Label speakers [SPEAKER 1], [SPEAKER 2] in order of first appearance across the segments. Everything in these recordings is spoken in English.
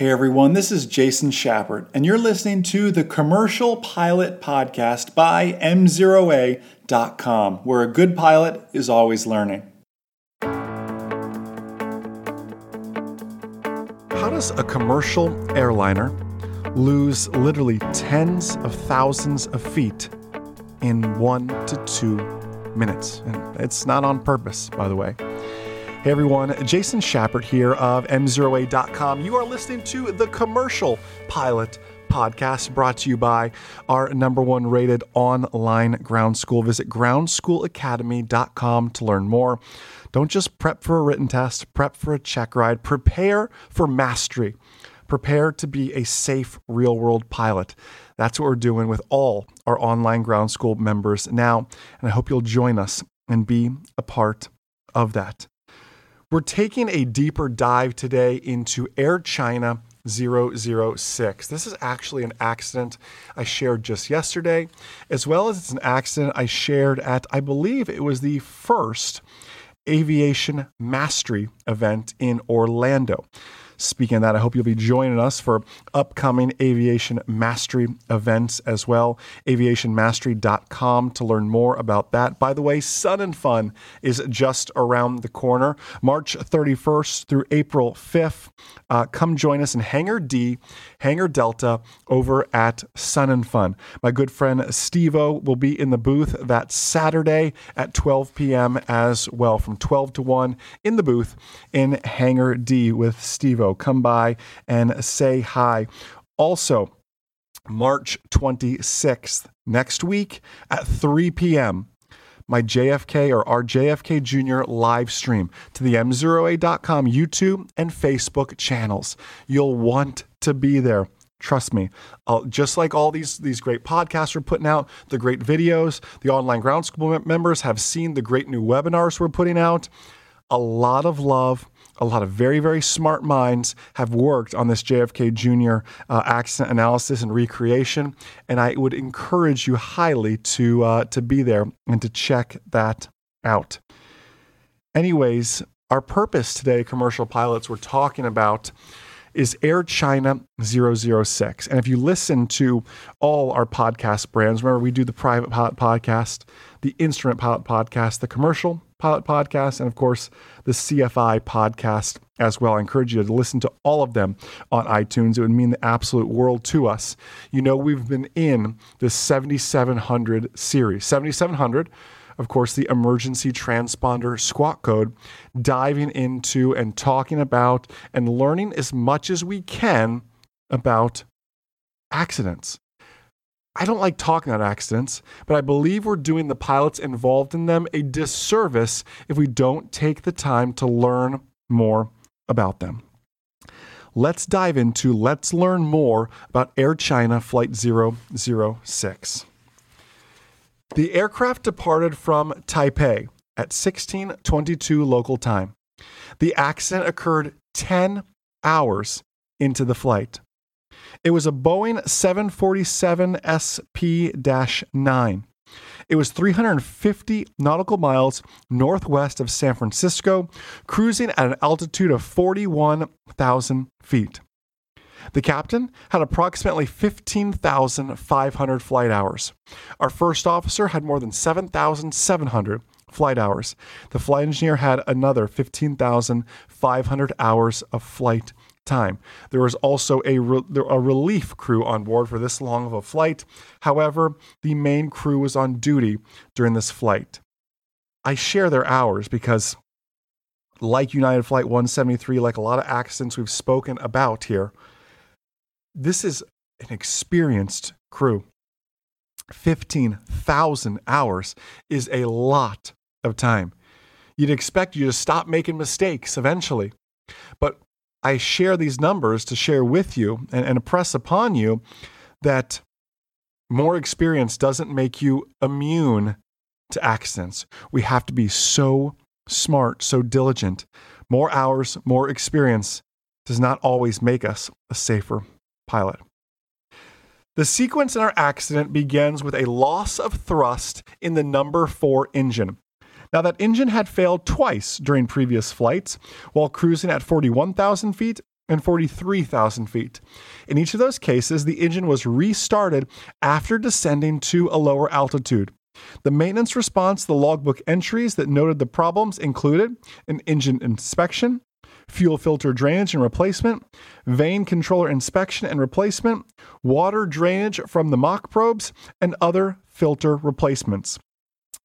[SPEAKER 1] Hey everyone, this is Jason Schappert, and you're listening to the Commercial Pilot Podcast by M0A.com, where a good pilot is always learning. How does a commercial airliner lose literally tens of thousands of feet in one to two minutes? And it's not on purpose, by the way. Hey everyone, Jason Schappert here of M0A.com. You are listening to the Commercial Pilot podcast brought to you by our number one rated online ground school. Visit groundschoolacademy.com to learn more. Don't just prep for a written test, prep for a check ride, prepare for mastery. Prepare to be a safe real world pilot. That's what we're doing with all our online ground school members now. And I hope you'll join us and be a part of that. We're taking a deeper dive today into Air China 006. This is actually an accident I shared just yesterday, as well as it's an accident I shared at, I believe it was the first Aviation Mastery event in Orlando. Speaking of that, I hope you'll be joining us for upcoming aviation mastery events as well. Aviationmastery.com to learn more about that. By the way, Sun and Fun is just around the corner, March 31st through April 5th. Uh, come join us in Hangar D, Hangar Delta over at Sun and Fun. My good friend Stevo will be in the booth that Saturday at 12 p.m. as well, from 12 to 1 in the booth in Hangar D with Stevo come by and say hi. Also, March 26th, next week at 3 p.m., my JFK or our JFK Jr. live stream to the M0A.com YouTube and Facebook channels. You'll want to be there. Trust me, uh, just like all these these great podcasts we're putting out, the great videos, the online ground school members have seen the great new webinars we're putting out. A lot of love, a lot of very, very smart minds have worked on this JFK Jr. Uh, accident analysis and recreation, and I would encourage you highly to uh, to be there and to check that out. Anyways, our purpose today, commercial pilots, we're talking about is Air China 006. And if you listen to all our podcast brands, remember we do the private pilot podcast, the instrument pilot podcast, the commercial Pilot Podcast, and of course, the CFI podcast as well. I encourage you to listen to all of them on iTunes. It would mean the absolute world to us. You know, we've been in the 7700 series. 7700 of course, the emergency transponder squawk code, diving into and talking about and learning as much as we can about accidents. I don't like talking about accidents, but I believe we're doing the pilots involved in them a disservice if we don't take the time to learn more about them. Let's dive into, let's learn more about Air China Flight 006. The aircraft departed from Taipei at 1622 local time. The accident occurred 10 hours into the flight. It was a Boeing 747 SP 9. It was 350 nautical miles northwest of San Francisco, cruising at an altitude of 41,000 feet. The captain had approximately 15,500 flight hours. Our first officer had more than 7,700 flight hours. The flight engineer had another 15,500 hours of flight time. There was also a, re- a relief crew on board for this long of a flight. However, the main crew was on duty during this flight. I share their hours because, like United Flight 173, like a lot of accidents we've spoken about here, this is an experienced crew. 15,000 hours is a lot of time. You'd expect you to stop making mistakes eventually. But I share these numbers to share with you and, and impress upon you that more experience doesn't make you immune to accidents. We have to be so smart, so diligent. More hours, more experience does not always make us a safer pilot. The sequence in our accident begins with a loss of thrust in the number four engine. Now, that engine had failed twice during previous flights while cruising at 41,000 feet and 43,000 feet. In each of those cases, the engine was restarted after descending to a lower altitude. The maintenance response, the logbook entries that noted the problems included an engine inspection, fuel filter drainage and replacement, vane controller inspection and replacement, water drainage from the mock probes, and other filter replacements.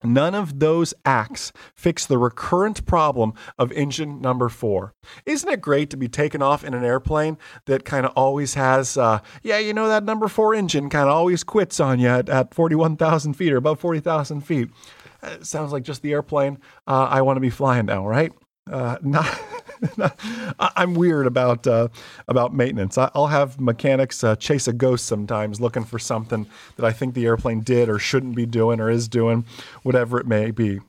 [SPEAKER 1] None of those acts fix the recurrent problem of engine number four. Isn't it great to be taken off in an airplane that kind of always has, uh, yeah, you know, that number four engine kind of always quits on you at, at 41,000 feet or above 40,000 feet? Sounds like just the airplane uh, I want to be flying now, right? Uh, not. I'm weird about uh, about maintenance. I'll have mechanics uh, chase a ghost sometimes, looking for something that I think the airplane did or shouldn't be doing or is doing, whatever it may be.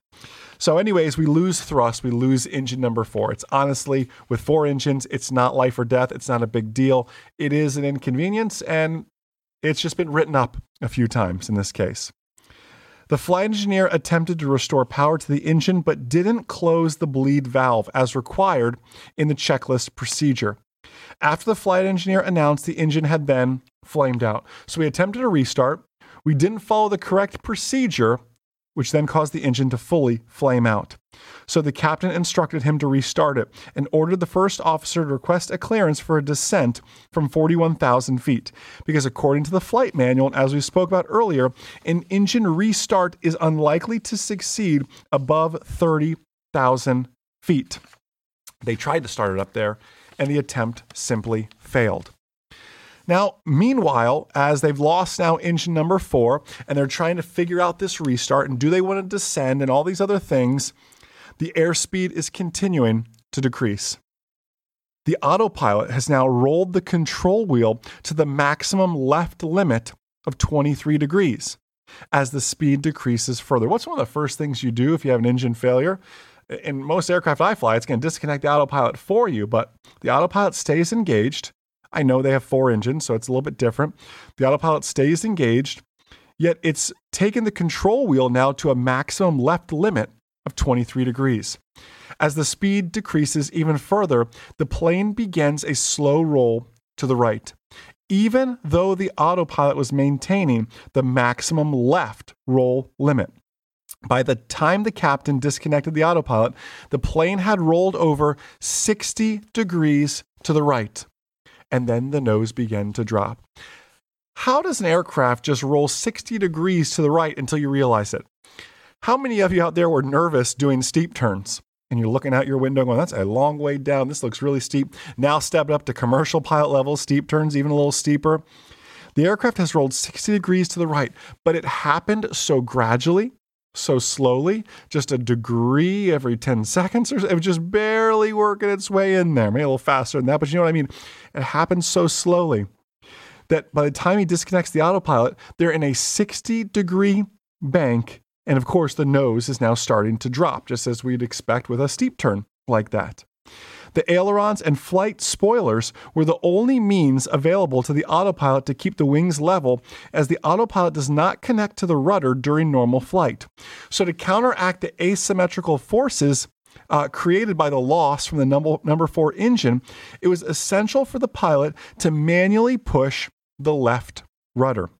[SPEAKER 1] So, anyways, we lose thrust. We lose engine number four. It's honestly, with four engines, it's not life or death. It's not a big deal. It is an inconvenience, and it's just been written up a few times in this case. The flight engineer attempted to restore power to the engine but didn't close the bleed valve as required in the checklist procedure. After the flight engineer announced the engine had been flamed out. So we attempted a restart. We didn't follow the correct procedure which then caused the engine to fully flame out. So the captain instructed him to restart it and ordered the first officer to request a clearance for a descent from 41,000 feet. Because according to the flight manual, as we spoke about earlier, an engine restart is unlikely to succeed above 30,000 feet. They tried to start it up there, and the attempt simply failed. Now, meanwhile, as they've lost now engine number four and they're trying to figure out this restart and do they want to descend and all these other things, the airspeed is continuing to decrease. The autopilot has now rolled the control wheel to the maximum left limit of 23 degrees as the speed decreases further. What's one of the first things you do if you have an engine failure? In most aircraft I fly, it's going to disconnect the autopilot for you, but the autopilot stays engaged I know they have four engines, so it's a little bit different. The autopilot stays engaged, yet it's taken the control wheel now to a maximum left limit of 23 degrees. As the speed decreases even further, the plane begins a slow roll to the right, even though the autopilot was maintaining the maximum left roll limit. By the time the captain disconnected the autopilot, the plane had rolled over 60 degrees to the right and then the nose began to drop. How does an aircraft just roll 60 degrees to the right until you realize it? How many of you out there were nervous doing steep turns? And you're looking out your window going, that's a long way down. This looks really steep. Now step up to commercial pilot level, steep turns even a little steeper. The aircraft has rolled 60 degrees to the right, but it happened so gradually so slowly, just a degree every 10 seconds or so. It was just barely working its way in there. Maybe a little faster than that, but you know what I mean? It happens so slowly that by the time he disconnects the autopilot, they're in a 60 degree bank. And of course, the nose is now starting to drop, just as we'd expect with a steep turn like that. The ailerons and flight spoilers were the only means available to the autopilot to keep the wings level, as the autopilot does not connect to the rudder during normal flight. So, to counteract the asymmetrical forces uh, created by the loss from the number, number four engine, it was essential for the pilot to manually push the left rudder.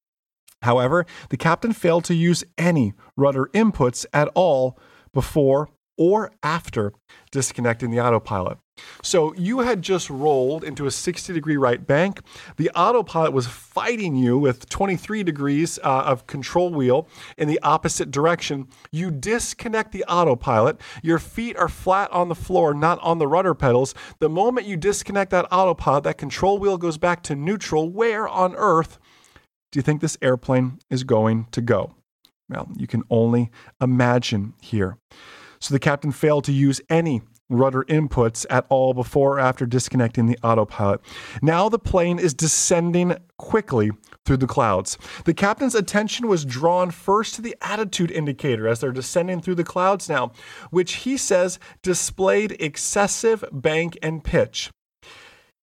[SPEAKER 1] However, the captain failed to use any rudder inputs at all before or after disconnecting the autopilot. So you had just rolled into a 60 degree right bank. The autopilot was fighting you with 23 degrees uh, of control wheel in the opposite direction. You disconnect the autopilot. Your feet are flat on the floor, not on the rudder pedals. The moment you disconnect that autopilot, that control wheel goes back to neutral. Where on earth do you think this airplane is going to go? Well, you can only imagine here. So the captain failed to use any rudder inputs at all before or after disconnecting the autopilot. Now the plane is descending quickly through the clouds. The captain's attention was drawn first to the attitude indicator as they're descending through the clouds now, which he says displayed excessive bank and pitch.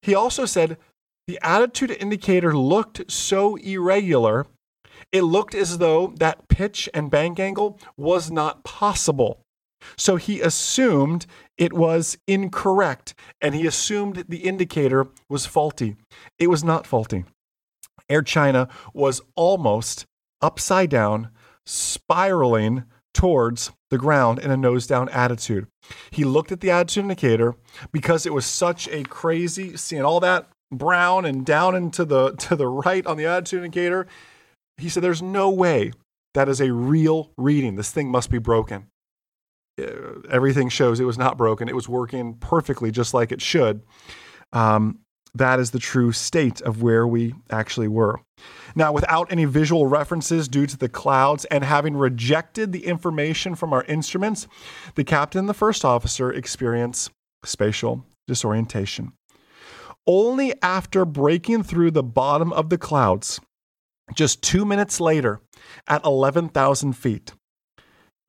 [SPEAKER 1] He also said the attitude indicator looked so irregular, it looked as though that pitch and bank angle was not possible. So he assumed It was incorrect, and he assumed the indicator was faulty. It was not faulty. Air China was almost upside down, spiraling towards the ground in a nose down attitude. He looked at the attitude indicator because it was such a crazy seeing all that brown and down into the to the right on the attitude indicator. He said there's no way that is a real reading. This thing must be broken. Uh, everything shows it was not broken. It was working perfectly just like it should. Um, that is the true state of where we actually were. Now, without any visual references due to the clouds and having rejected the information from our instruments, the captain and the first officer experience spatial disorientation. Only after breaking through the bottom of the clouds, just two minutes later, at 11,000 feet,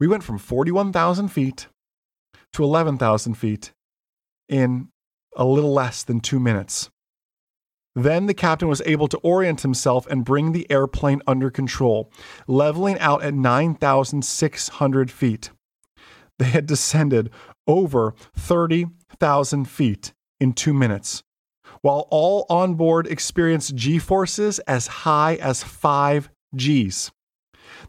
[SPEAKER 1] we went from 41,000 feet to 11,000 feet in a little less than two minutes. Then the captain was able to orient himself and bring the airplane under control, leveling out at 9,600 feet. They had descended over 30,000 feet in two minutes, while all on board experienced G forces as high as 5 Gs.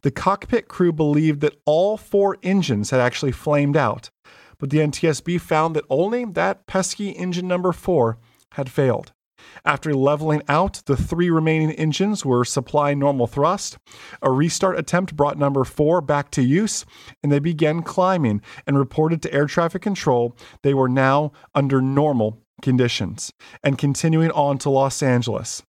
[SPEAKER 1] The cockpit crew believed that all four engines had actually flamed out, but the NTSB found that only that pesky engine number four had failed. After leveling out, the three remaining engines were supplying normal thrust. A restart attempt brought number four back to use, and they began climbing and reported to air traffic control they were now under normal conditions and continuing on to Los Angeles.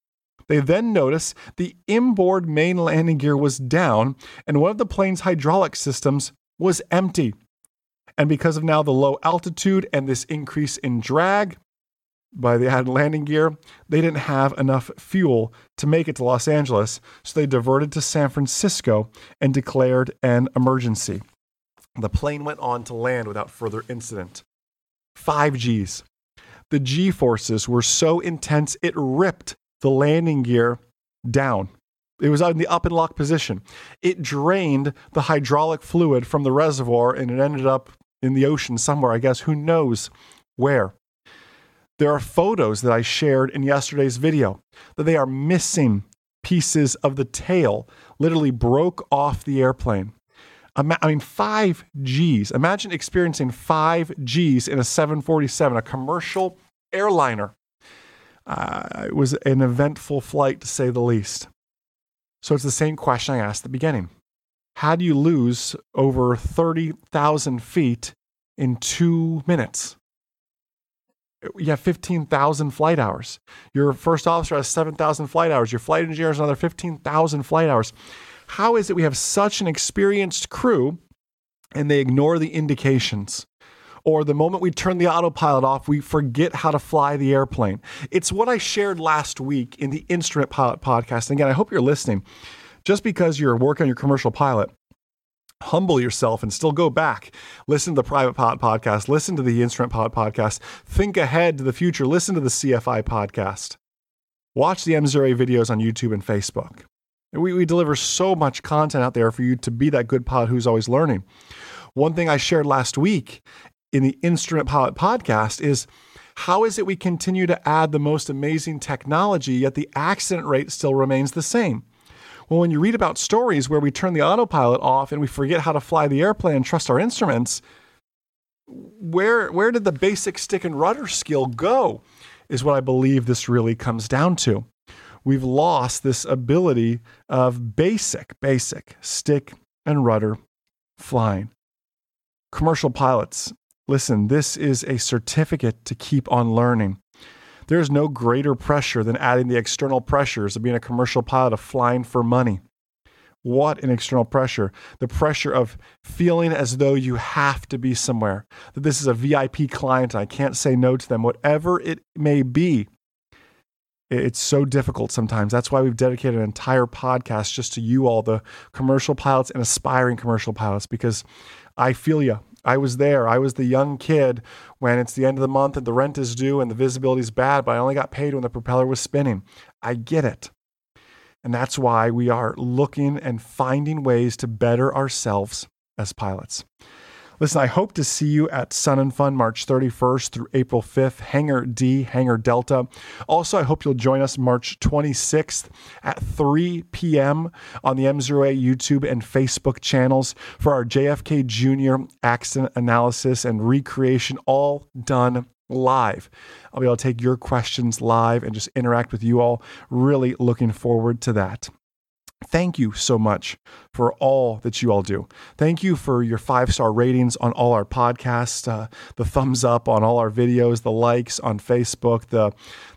[SPEAKER 1] They then noticed the inboard main landing gear was down and one of the plane's hydraulic systems was empty. And because of now the low altitude and this increase in drag, by the added landing gear, they didn't have enough fuel to make it to Los Angeles, so they diverted to San Francisco and declared an emergency. The plane went on to land without further incident. 5 Gs. The G forces were so intense it ripped the landing gear down. It was in the up and lock position. It drained the hydraulic fluid from the reservoir and it ended up in the ocean somewhere, I guess. Who knows where? There are photos that I shared in yesterday's video that they are missing pieces of the tail, literally broke off the airplane. I mean, five Gs. Imagine experiencing five Gs in a 747, a commercial airliner. Uh, it was an eventful flight, to say the least. So it's the same question I asked at the beginning. How do you lose over 30,000 feet in two minutes? you have 15,000 flight hours. Your first officer has 7,000 flight hours. Your flight engineer has another 15,000 flight hours. How is it we have such an experienced crew and they ignore the indications? Or the moment we turn the autopilot off, we forget how to fly the airplane. It's what I shared last week in the Instrument Pilot podcast. And again, I hope you're listening. Just because you're working on your commercial pilot, humble yourself and still go back. Listen to the Private Pilot podcast, listen to the Instrument Pilot podcast, think ahead to the future, listen to the CFI podcast. Watch the M0A videos on YouTube and Facebook. We, we deliver so much content out there for you to be that good pilot who's always learning. One thing I shared last week in the Instrument Pilot podcast is how is it we continue to add the most amazing technology, yet the accident rate still remains the same? Well, when you read about stories where we turn the autopilot off and we forget how to fly the airplane and trust our instruments, where where did the basic stick and rudder skill go? Is what I believe this really comes down to. We've lost this ability of basic, basic stick and rudder flying. Commercial pilots, listen, this is a certificate to keep on learning. There is no greater pressure than adding the external pressures of being a commercial pilot of flying for money. What an external pressure. The pressure of feeling as though you have to be somewhere, that this is a VIP client I can't say no to them, whatever it may be. It's so difficult sometimes. That's why we've dedicated an entire podcast just to you all, the commercial pilots and aspiring commercial pilots, because I feel you. I was there. I was the young kid when it's the end of the month and the rent is due and the visibility is bad, but I only got paid when the propeller was spinning. I get it. And that's why we are looking and finding ways to better ourselves as pilots. Listen, I hope to see you at Sun and Fun March 31st through April 5th, Hangar D, Hangar Delta. Also, I hope you'll join us March 26th at 3 p.m. on the M0A YouTube and Facebook channels for our JFK Jr. accident analysis and recreation, all done live. I'll be able to take your questions live and just interact with you all. Really looking forward to that. Thank you so much for all that you all do. Thank you for your five star ratings on all our podcasts, uh, the thumbs up on all our videos, the likes on Facebook, the,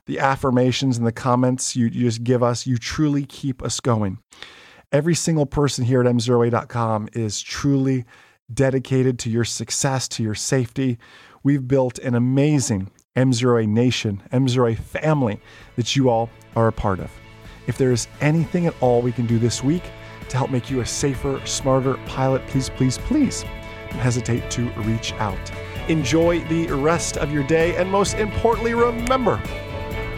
[SPEAKER 1] the affirmations and the comments you, you just give us. You truly keep us going. Every single person here at m0a.com is truly dedicated to your success, to your safety. We've built an amazing M0A nation, M0A family that you all are a part of. If there is anything at all we can do this week to help make you a safer, smarter pilot, please, please, please don't hesitate to reach out. Enjoy the rest of your day, and most importantly, remember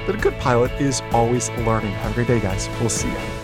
[SPEAKER 1] that a good pilot is always learning. Have a great day, guys. We'll see you.